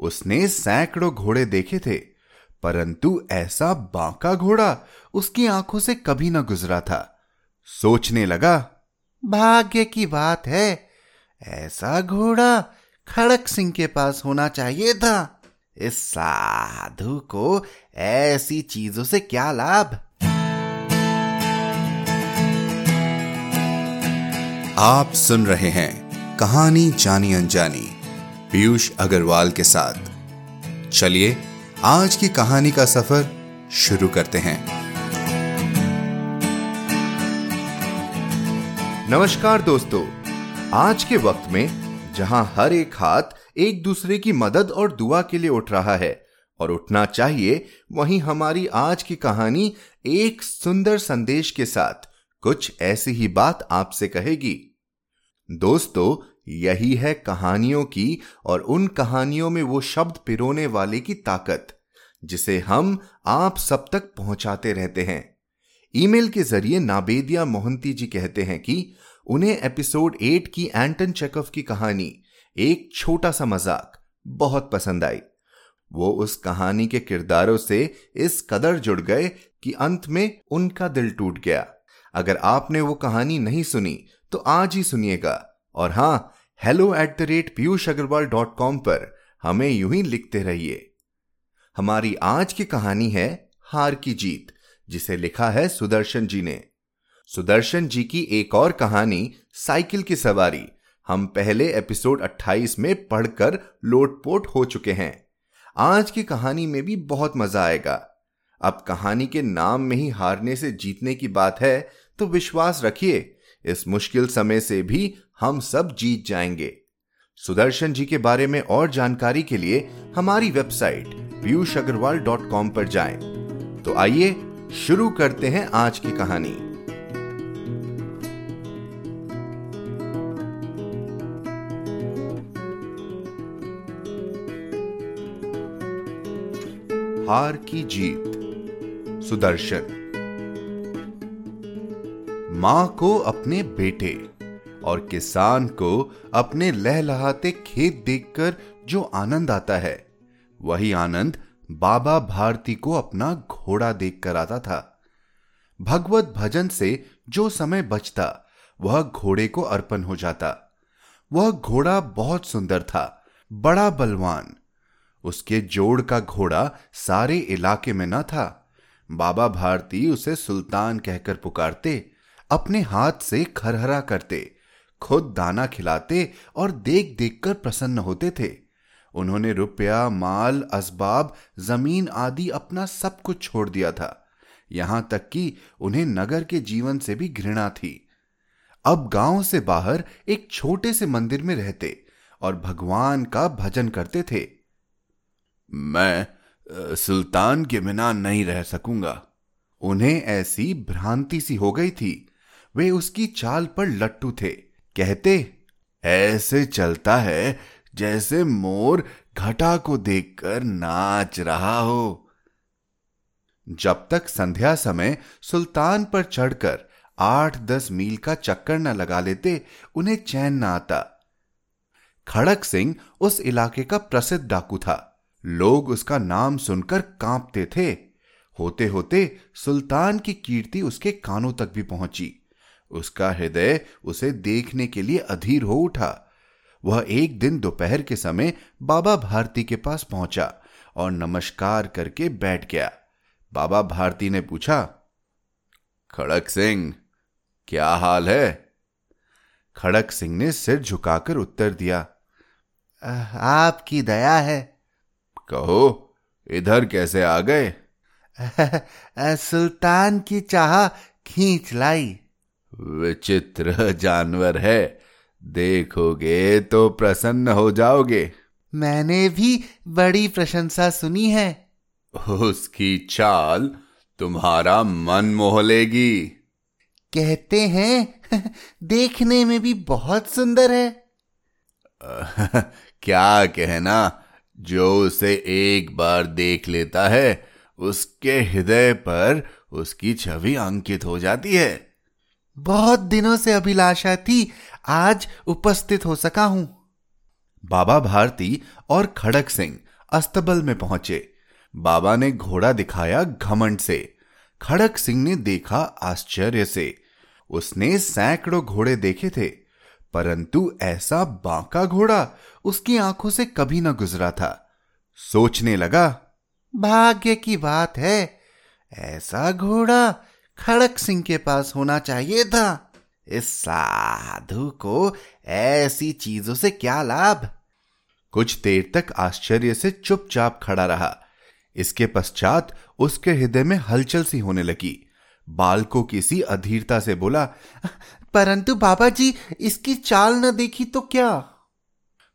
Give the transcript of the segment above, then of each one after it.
उसने सैकड़ों घोड़े देखे थे, परंतु ऐसा बांका घोड़ा उसकी आँखों से कभी ना गुजरा था। सोचने लगा, भाग्य की बात है, ऐसा घोड़ा खड़क सिंह के पास होना चाहिए था। इस साधु को ऐसी चीज़ों से क्या लाभ? आप सुन रहे हैं कहानी जानी अनजानी। पीयूष अग्रवाल के साथ। चलिए, आज की कहानी का सफ़र शुरू करते हैं। नमस्कार दोस्तों, आज के वक्त में जहाँ हर एक हाथ एक दूसरे की मदद और दुआ के लिए उठ रहा है और उठना चाहिए, वहीं हमारी आज की कहानी एक सुंदर संदेश के साथ। कुछ ऐसी ही बात आपसे कहेगी। दोस्तों, यही है कहानियों की और उन कहानियों में वो शब्द पिरोने वाले की ताकत, जिसे हम आप सब तक पहुंचाते रहते हैं। ईमेल के ज़रिए नाबेदिया मोहंती जी कहते हैं कि उन्हें एपिसोड एट की एंटन चेकअप की कहानी, एक छोटा सा मज़ाक, बहुत पसंद आई। वो उस कहानी के किरदारों से इस कदर जुड़ गए कि अंत में उनका दिल टूट गया। अगर आपने वो कहानी नहीं सुनी तो आज ही सुनिएगा। और हाँ hello at the rate Piyush Agarwal dot com पर हमें यूँ ही लिखते रहिए। हमारी आज की कहानी है हार की जीत, जिसे लिखा है सुदर्शन जी ने। सुदर्शन जी की एक और कहानी, साइकिल की सवारी, हम पहले एपिसोड 28 में पढ़कर लोटपोट हो चुके हैं। आज की कहानी में भी बहुत मज़ा आएगा। अब कहानी के नाम में ही हारने से जीतने की बात है तो विश्वास रखिए इस मुश्किल समय से भी हम सब जीत जाएँगे। सुदर्शन जी के बारे में और जानकारी के लिए हमारी website Piyush Agarwal dot com पर जाए। तो आइए शुरू करते हैं आज की कहानी। हार की जीत, सुदर्शन। माँ को अपने बेटे और किसान को अपने लहलहाते खेत देखकर जो आनंद आता है, वही आनंद बाबा भारती को अपना घोड़ा देखकर आता था। भगवत भजन से जो समय बचता, वह घोड़े को अर्पण हो जाता। वह घोड़ा बहुत सुंदर था, बड़ा बलवान। उसके जोड़ का घोड़ा सारे इलाके में न था। बाबा भारती उसे सुल्तान कहकर पुकारते अपने हाथ से खरहरा करते, खुद दाना खिलाते और देख देख कर प्रसन्न होते थे। उन्होंने रुपया, माल, असबाब, ज़मीन आदि अपना सब कुछ छोड़ दिया था। यहाँ तक कि उन्हें नगर के जीवन से भी घृणा थी। अब गाँव से बाहर एक छोटे से मंदिर में रहते और भगवान का भजन करते थे। मैं सुल्तान के बिना नहीं रह सकूँगा। उन्हें ऐसी भ्रांति सी हो गई थी। वे उसकी चाल पर लट्टू थे। कहते, ऐसे चलता है जैसे मोर घटा को देखकर नाच रहा हो। जब तक संध्या समय सुल्तान पर चढ़कर आठ दस मील का चक्कर न लगा लेते, उन्हें चैन न आता। खड़क सिंह उस इलाके का प्रसिद्ध डाकू था। लोग उसका नाम सुनकर कांपते थे। होते होते सुल्तान की कीर्ति उसके कानों तक भी पहुँची। उसका हृदय उसे देखने के लिए अधीर हो उठा। वह एक दिन दोपहर के समय बाबा भारती के पास पहुँचा और नमस्कार करके बैठ गया। बाबा भारती ने पूछा, खड़क सिंह, क्या हाल है? खड़क सिंह ने सिर झुकाकर उत्तर दिया आपकी दया है। कहो, इधर कैसे आ गए? सुल्तान की चाह खींच लाई। विचित्र जानवर है। देखोगे तो प्रसन्न हो जाओगे। मैंने भी बड़ी प्रशंसा सुनी है। उसकी चाल तुम्हारा मन मोह लेगी। कहते हैं देखने में भी बहुत सुंदर है। क्या कहना जो उसे एक बार देख लेता है उसके हृदय पर उसकी छवि अंकित हो जाती है। बहुत दिनों से अभिलाषा थी, आज उपस्थित हो सका हूँ। बाबा भारती और खड़क सिंह अस्तबल में पहुँचे। बाबा ने घोड़ा दिखाया घमंड से। खड़क सिंह ने देखा आश्चर्य से। उसने सैकड़ों घोड़े देखे थे, परंतु ऐसा बांका घोड़ा उसकी आँखों से कभी ना गुजरा था। सोचने लगा, भाग्य की बात है, ऐसा घोड़ा खड़क सिंह के पास होना चाहिए था। इस साधु को ऐसी चीज़ों से क्या लाभ? कुछ देर तक आश्चर्य से चुपचाप खड़ा रहा। इसके पश्चात उसके हृदय में हलचल सी होने लगी। बालको किसी अधीरता से बोला, परंतु बाबा जी इसकी चाल न देखी तो क्या?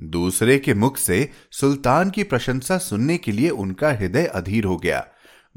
दूसरे के मुख से सुल्तान की प्रशंसा सुनने के लिए उनका हृदय अधीर हो गया।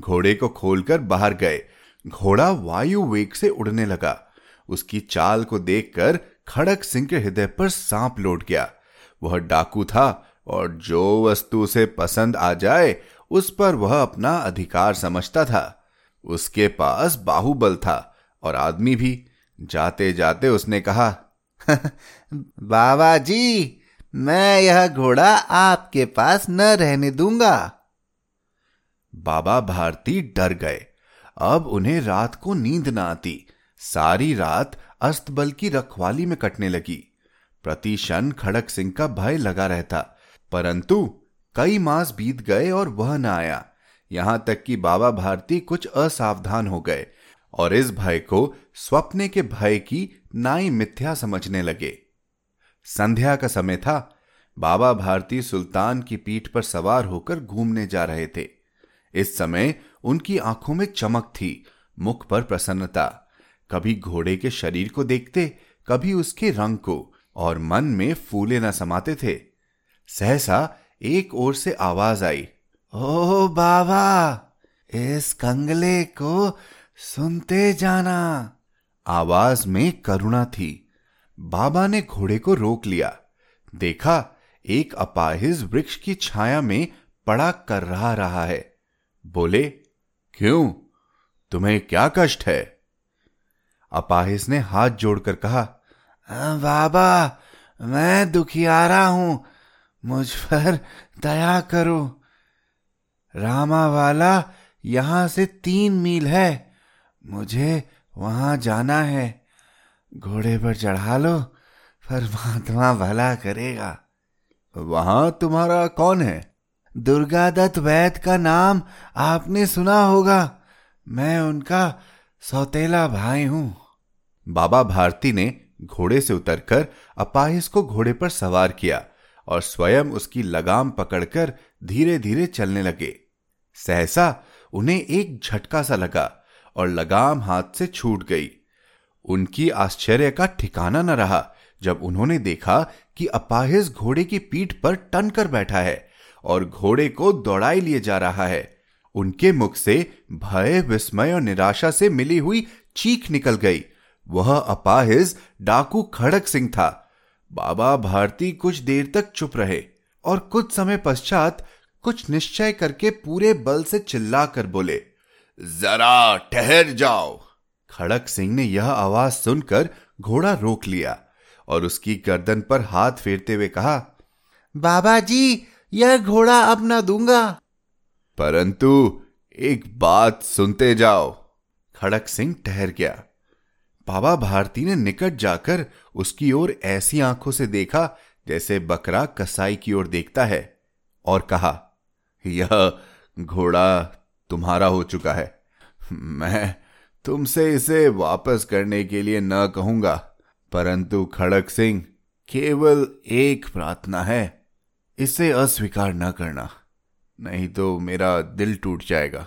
घोड़े को खोलकर बाहर गए। घोड़ा वायु वेग से उड़ने लगा। उसकी चाल को देखकर खड़क सिंह के हृदय पर सांप लौट गया। वह डाकू था और जो वस्तु उसे पसंद आ जाए, उस पर वह अपना अधिकार समझता था। उसके पास बाहुबल था और आदमी भी। जाते जाते उसने कहा बाबा जी मैं यह घोड़ा आपके पास न रहने दूँगा। बाबा भारती डर गए। अब उन्हें रात को नींद न आती। सारी रात अस्तबल की रखवाली में कटने लगी। प्रति क्षण खड़क सिंह का भय लगा रहता, परंतु कई मास बीत गए और वह न आया। यहाँ तक कि बाबा भारती कुछ असावधान हो गए और इस भय को स्वप्ने के भय की नाई मिथ्या समझने लगे। संध्या का समय था। बाबा भारती सुल्तान की पीठ पर सवार होकर घूमने जा रहे थे। इस समय उनकी आँखों में चमक थी, मुख पर प्रसन्नता। कभी घोड़े के शरीर को देखते, कभी उसके रंग को, और मन में फूले न समाते थे। सहसा एक ओर से आवाज़ आई, ओ बाबा, इस कंगले को सुनते जाना। आवाज़ में करुणा थी। बाबा ने घोड़े को रोक लिया। देखा, एक अपाहिज वृक्ष की छाया में पड़ा कर रहा रहा है। बोले क्यों? तुम्हें क्या कष्ट है? अपाहिज ने हाथ जोड़कर कहा, बाबा, मैं दुखियारा हूँ, मुझ पर दया करो। रामा वाला यहाँ से तीन मील है, मुझे वहाँ जाना है। घोड़े पर चढ़ा लो, परमात्मा भला करेगा। वहाँ तुम्हारा कौन है? दुर्गादत्त वैद का नाम आपने सुना होगा। मैं उनका सौतेला भाई हूँ। बाबा भारती ने घोड़े से उतरकर अपाहिज को घोड़े पर सवार किया और स्वयं उसकी लगाम पकड़कर धीरे धीरे चलने लगे। सहसा उन्हें एक झटका सा लगा और लगाम हाथ से छूट गई। उनकी आश्चर्य का ठिकाना न रहा जब उन्होंने देखा कि अपाहिज घोड़े की पीठ पर टन कर बैठा है। और घोड़े को दौड़ाई लिए जा रहा है। उनके मुख से भय, विस्मय और निराशा से मिली हुई चीख निकल गई। वह अपाहिज डाकू खड़क सिंह था। बाबा भारती कुछ देर तक चुप रहे और कुछ समय पश्चात कुछ निश्चय करके पूरे बल से चिल्लाकर बोले, जरा ठहर जाओ। खड़क सिंह ने यह आवाज़ सुनकर घोड़ा रोक लिया और उसकी गर्दन पर हाथ फेरते हुए कहा, बाबा जी यह घोड़ा अब न दूँगा। परंतु एक बात सुनते जाओ। खड़क सिंह ठहर गया। बाबा भारती ने निकट जाकर उसकी ओर ऐसी आँखों से देखा जैसे बकरा कसाई की ओर देखता है और कहा, यह घोड़ा तुम्हारा हो चुका है। मैं तुमसे इसे वापस करने के लिए न कहूँगा, परंतु खड़क सिंह केवल एक प्रार्थना है। इसे अस्वीकार न करना, नहीं तो मेरा दिल टूट जाएगा।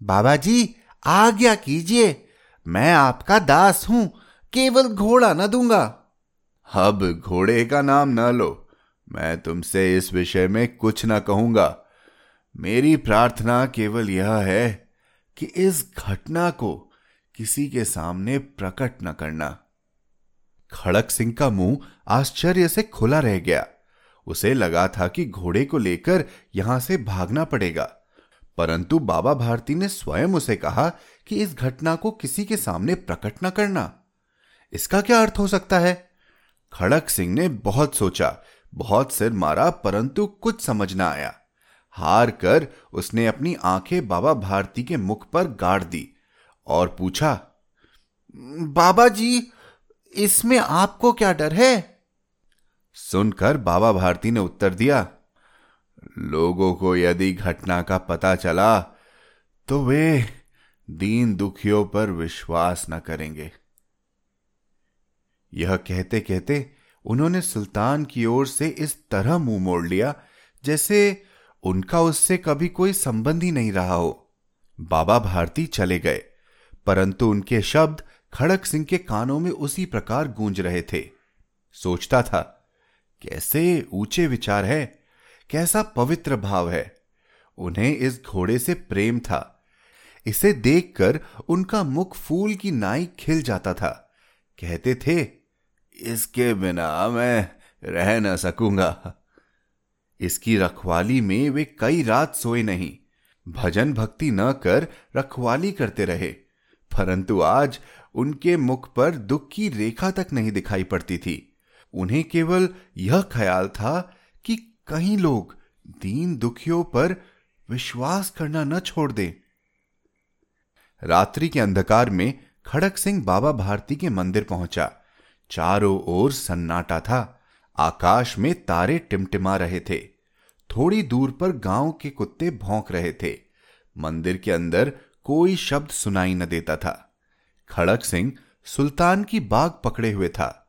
बाबा जी आज्ञा कीजिए, मैं आपका दास हूँ, केवल घोड़ा न दूँगा। अब घोड़े का नाम न लो, मैं तुमसे इस विषय में कुछ न कहूँगा। मेरी प्रार्थना केवल यह है कि इस घटना को किसी के सामने प्रकट न करना। खड़क सिंह का मुँह आश्चर्य से खुला रह गया। उसे लगा था कि घोड़े को लेकर यहाँ से भागना पड़ेगा। परंतु बाबा भारती ने स्वयं उसे कहा कि इस घटना को किसी के सामने प्रकट न करना। इसका क्या अर्थ हो सकता है? खड़क सिंह ने बहुत सोचा, बहुत सिर मारा, परंतु कुछ समझ ना आया। हार कर उसने अपनी आँखें बाबा भारती के मुख पर गाड़ दी और पूछा, बाबा जी, इसमें आपको क्या डर है? सुनकर बाबा भारती ने उत्तर दिया, लोगों को यदि घटना का पता चला तो वे दीन दुखियों पर विश्वास न करेंगे। यह कहते कहते उन्होंने सुल्तान की ओर से इस तरह मुँह मोड़ लिया, जैसे उनका उससे कभी कोई संबंध ही नहीं रहा हो। बाबा भारती चले गए, परंतु उनके शब्द खड़क सिंह के कानों में उसी प्रकार गूंज रहे थे। सोचता था कैसे ऊँचे विचार है? कैसा पवित्र भाव है? उन्हें इस घोड़े से प्रेम था। इसे देखकर उनका मुख फूल की नाई खिल जाता था। कहते थे, इसके बिना मैं रह न सकूँगा। इसकी रखवाली में वे कई रात सोए नहीं। भजन भक्ति न कर रखवाली करते रहे, परंतु आज उनके मुख पर दुख की रेखा तक नहीं दिखाई पड़ती थी। उन्हें केवल यह ख्याल था कि कहीं लोग दीन दुखियों पर विश्वास करना न छोड़ दें। रात्रि के अंधकार में खड़क सिंह बाबा भारती के मंदिर पहुँचा। चारों ओर सन्नाटा था। आकाश में तारे टिमटिमा रहे थे। थोड़ी दूर पर गाँव के कुत्ते भौंक रहे थे। मंदिर के अंदर कोई शब्द सुनाई न देता था। खड़क सिंह सुल्तान की बाग पकड़े हुए था।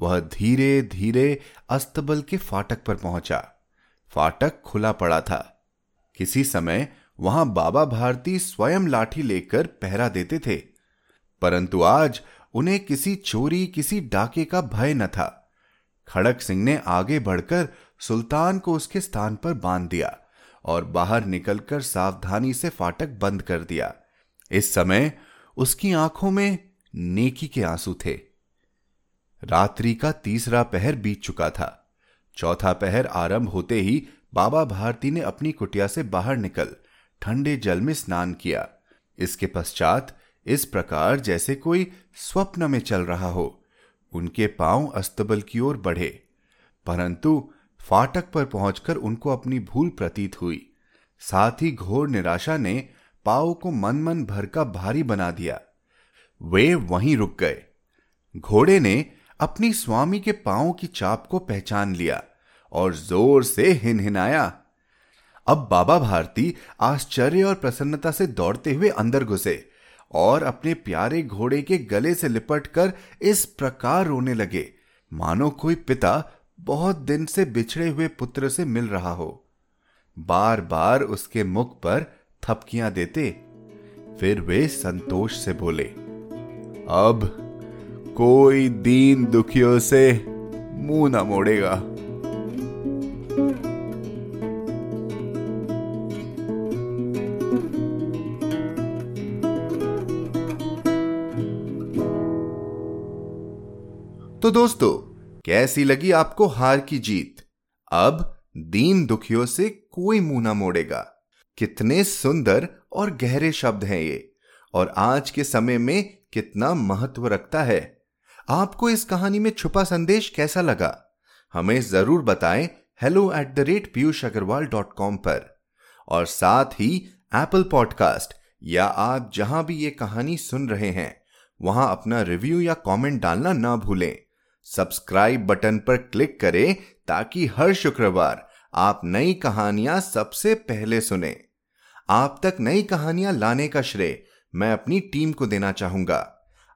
वह धीरे धीरे अस्तबल के फाटक पर पहुँचा। फाटक खुला पड़ा था। किसी समय वहाँ बाबा भारती स्वयं लाठी लेकर पहरा देते थे। परंतु आज उन्हें किसी चोरी, किसी डाके का भय न था। खड़क सिंह ने आगे बढ़कर सुल्तान को उसके स्थान पर बाँध दिया और बाहर निकलकर सावधानी से फाटक बंद कर दिया। इस समय उसकी आँखों में नेकी के आँसू थे। रात्रि का तीसरा पहर बीत चुका था। चौथा पहर आरंभ होते ही बाबा भारती ने अपनी कुटिया से बाहर निकल ठंडे जल में स्नान किया। इसके पश्चात इस प्रकार जैसे कोई स्वप्न में चल रहा हो, उनके पाँव अस्तबल की ओर बढ़े। परंतु फाटक पर पहुंचकर उनको अपनी भूल प्रतीत हुई। साथ ही घोर निराशा ने पाव को मन मन भर का भारी बना दिया। वे वहीं रुक गए। घोड़े ने अपनी स्वामी के पाँव की चाप को पहचान लिया और ज़ोर से हिनहिनाया। अब बाबा भारती आश्चर्य और प्रसन्नता से दौड़ते हुए अंदर घुसे और अपने प्यारे घोड़े के गले से लिपट कर इस प्रकार रोने लगे, मानो कोई पिता बहुत दिन से बिछड़े हुए पुत्र से मिल रहा हो। बार बार उसके मुख पर थपकियाँ देते, फिर वे संतोष से बोले, अब कोई दीन दुखियों से मुँह ना मोड़ेगा। तो दोस्तों, कैसी लगी आपको हार की जीत? अब दीन दुखियों से कोई मुँह ना मोड़ेगा। कितने सुंदर और गहरे शब्द हैं ये, और आज के समय में कितना महत्व रखता है। आपको इस कहानी में छुपा संदेश कैसा लगा? हमें ज़रूर बताएँ hello at the rate Piyush Agarwal dot com पर। और साथ ही एप्पल पॉडकास्ट या आप जहाँ भी ये कहानी सुन रहे हैं, वहाँ अपना रिव्यू या कमेंट डालना ना भूलें। सब्सक्राइब बटन पर क्लिक करें ताकि हर शुक्रवार आप नई कहानियाँ सबसे पहले सुने। आप तक नई कहानियाँ लाने का श्रेय मैं अपनी टीम को देना चाहूँगा।